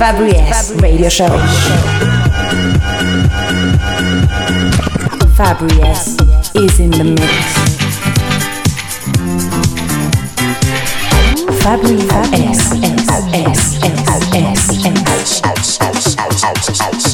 Fabri S Radio Show. Fabri S is in the mix. Fabri S S S S S S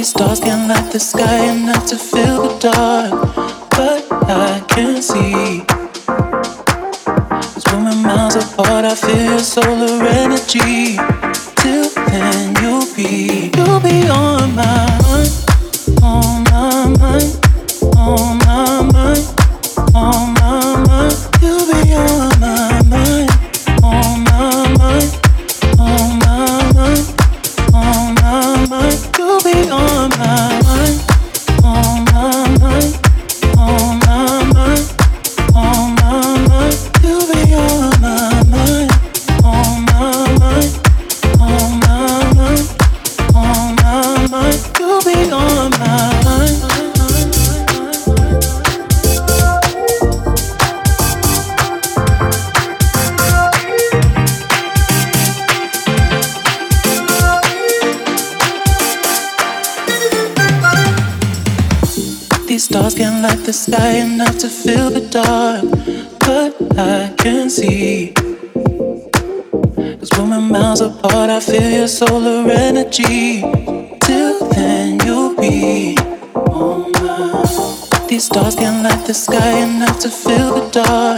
These stars can light the sky enough to fill the dark, but I can't see. Cause when my miles apart, I feel solar energy. dark.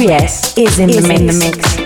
Yes, is in, is the mix. In the mix.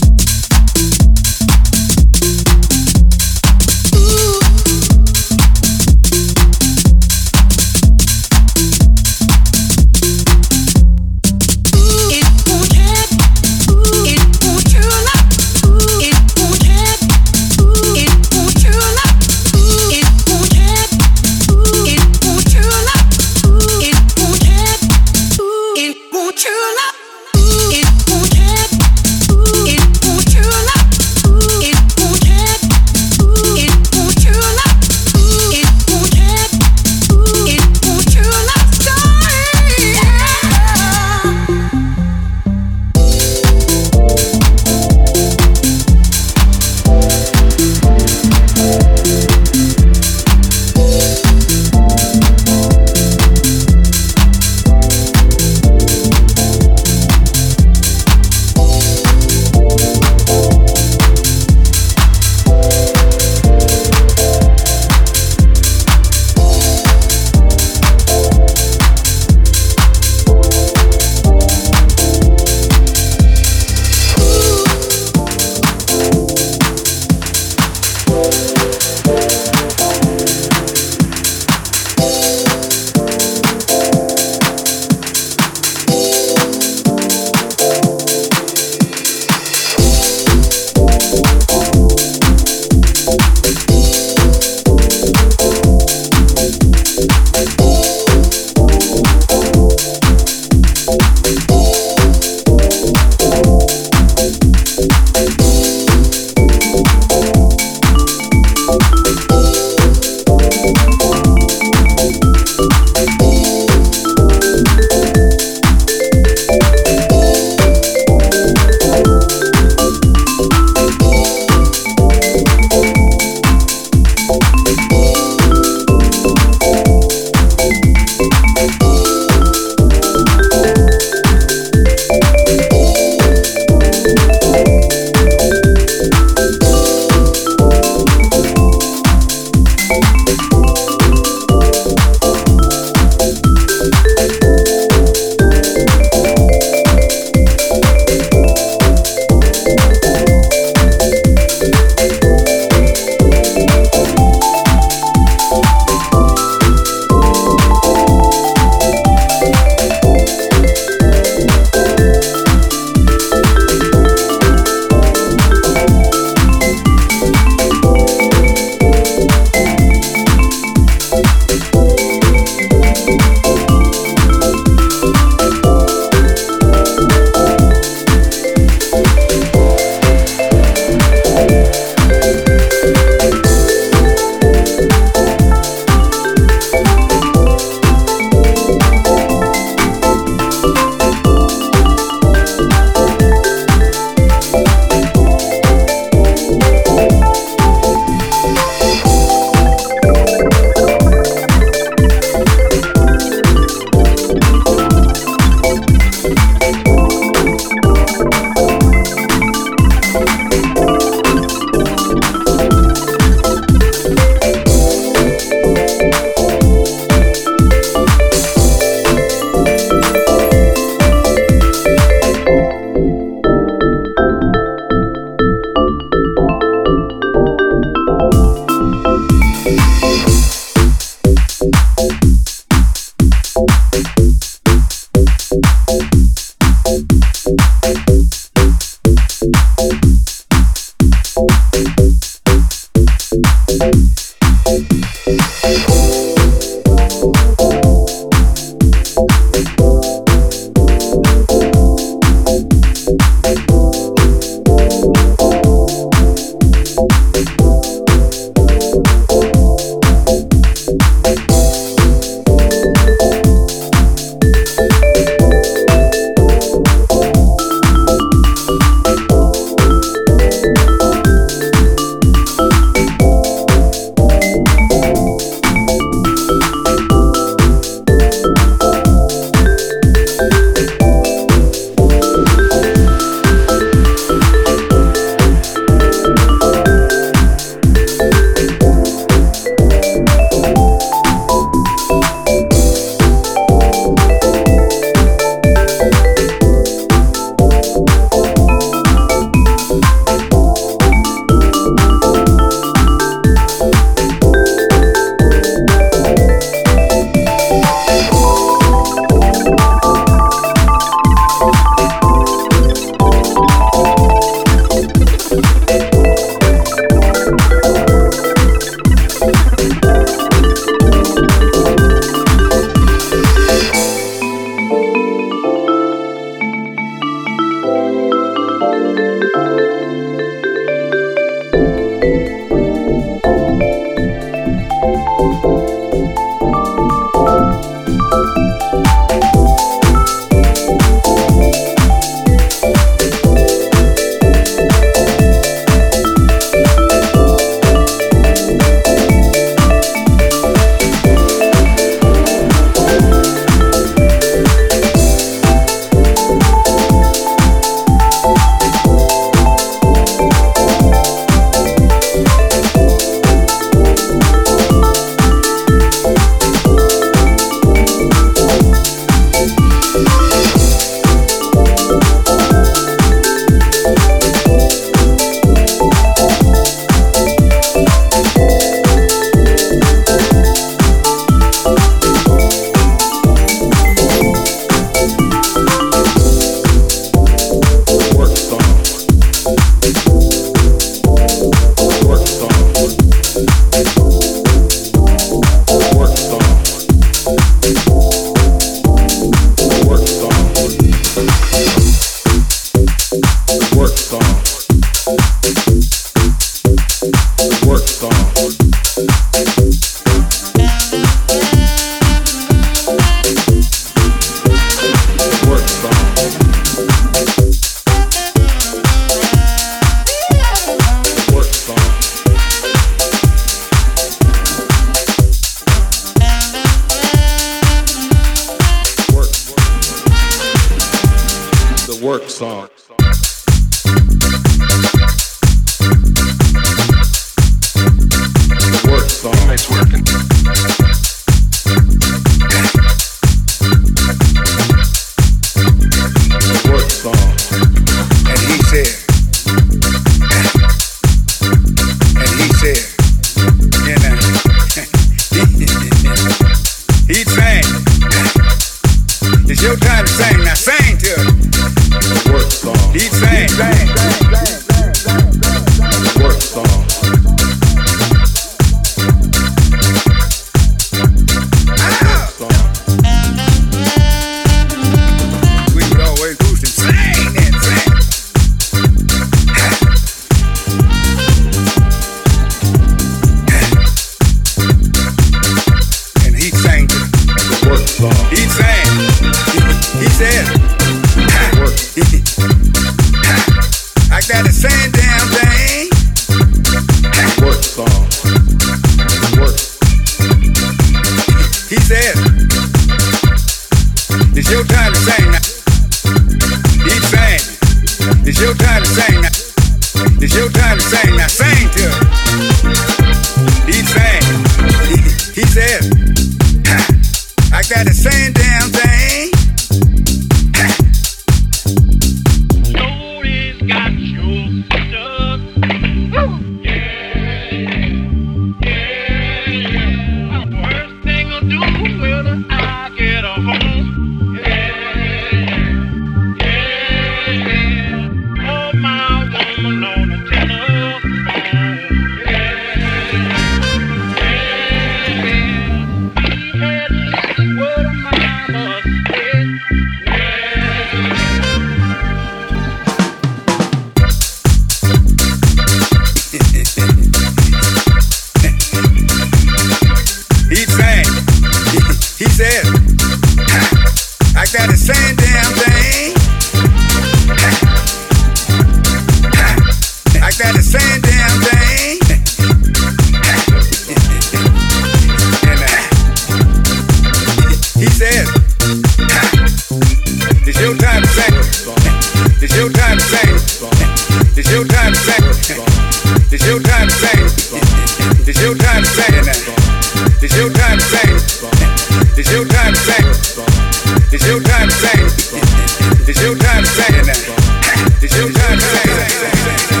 I got the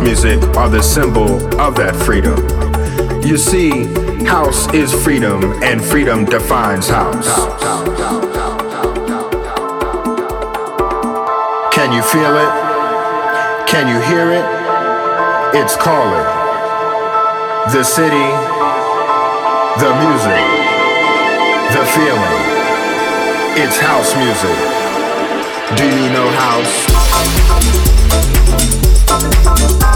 music are the symbol of that freedom. You see, house is freedom, and freedom defines house. Can you feel it? Can you hear it? It's calling. The city, the music, the feeling. It's house music. Do you know house? Thank you.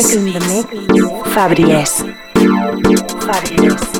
Mix, in the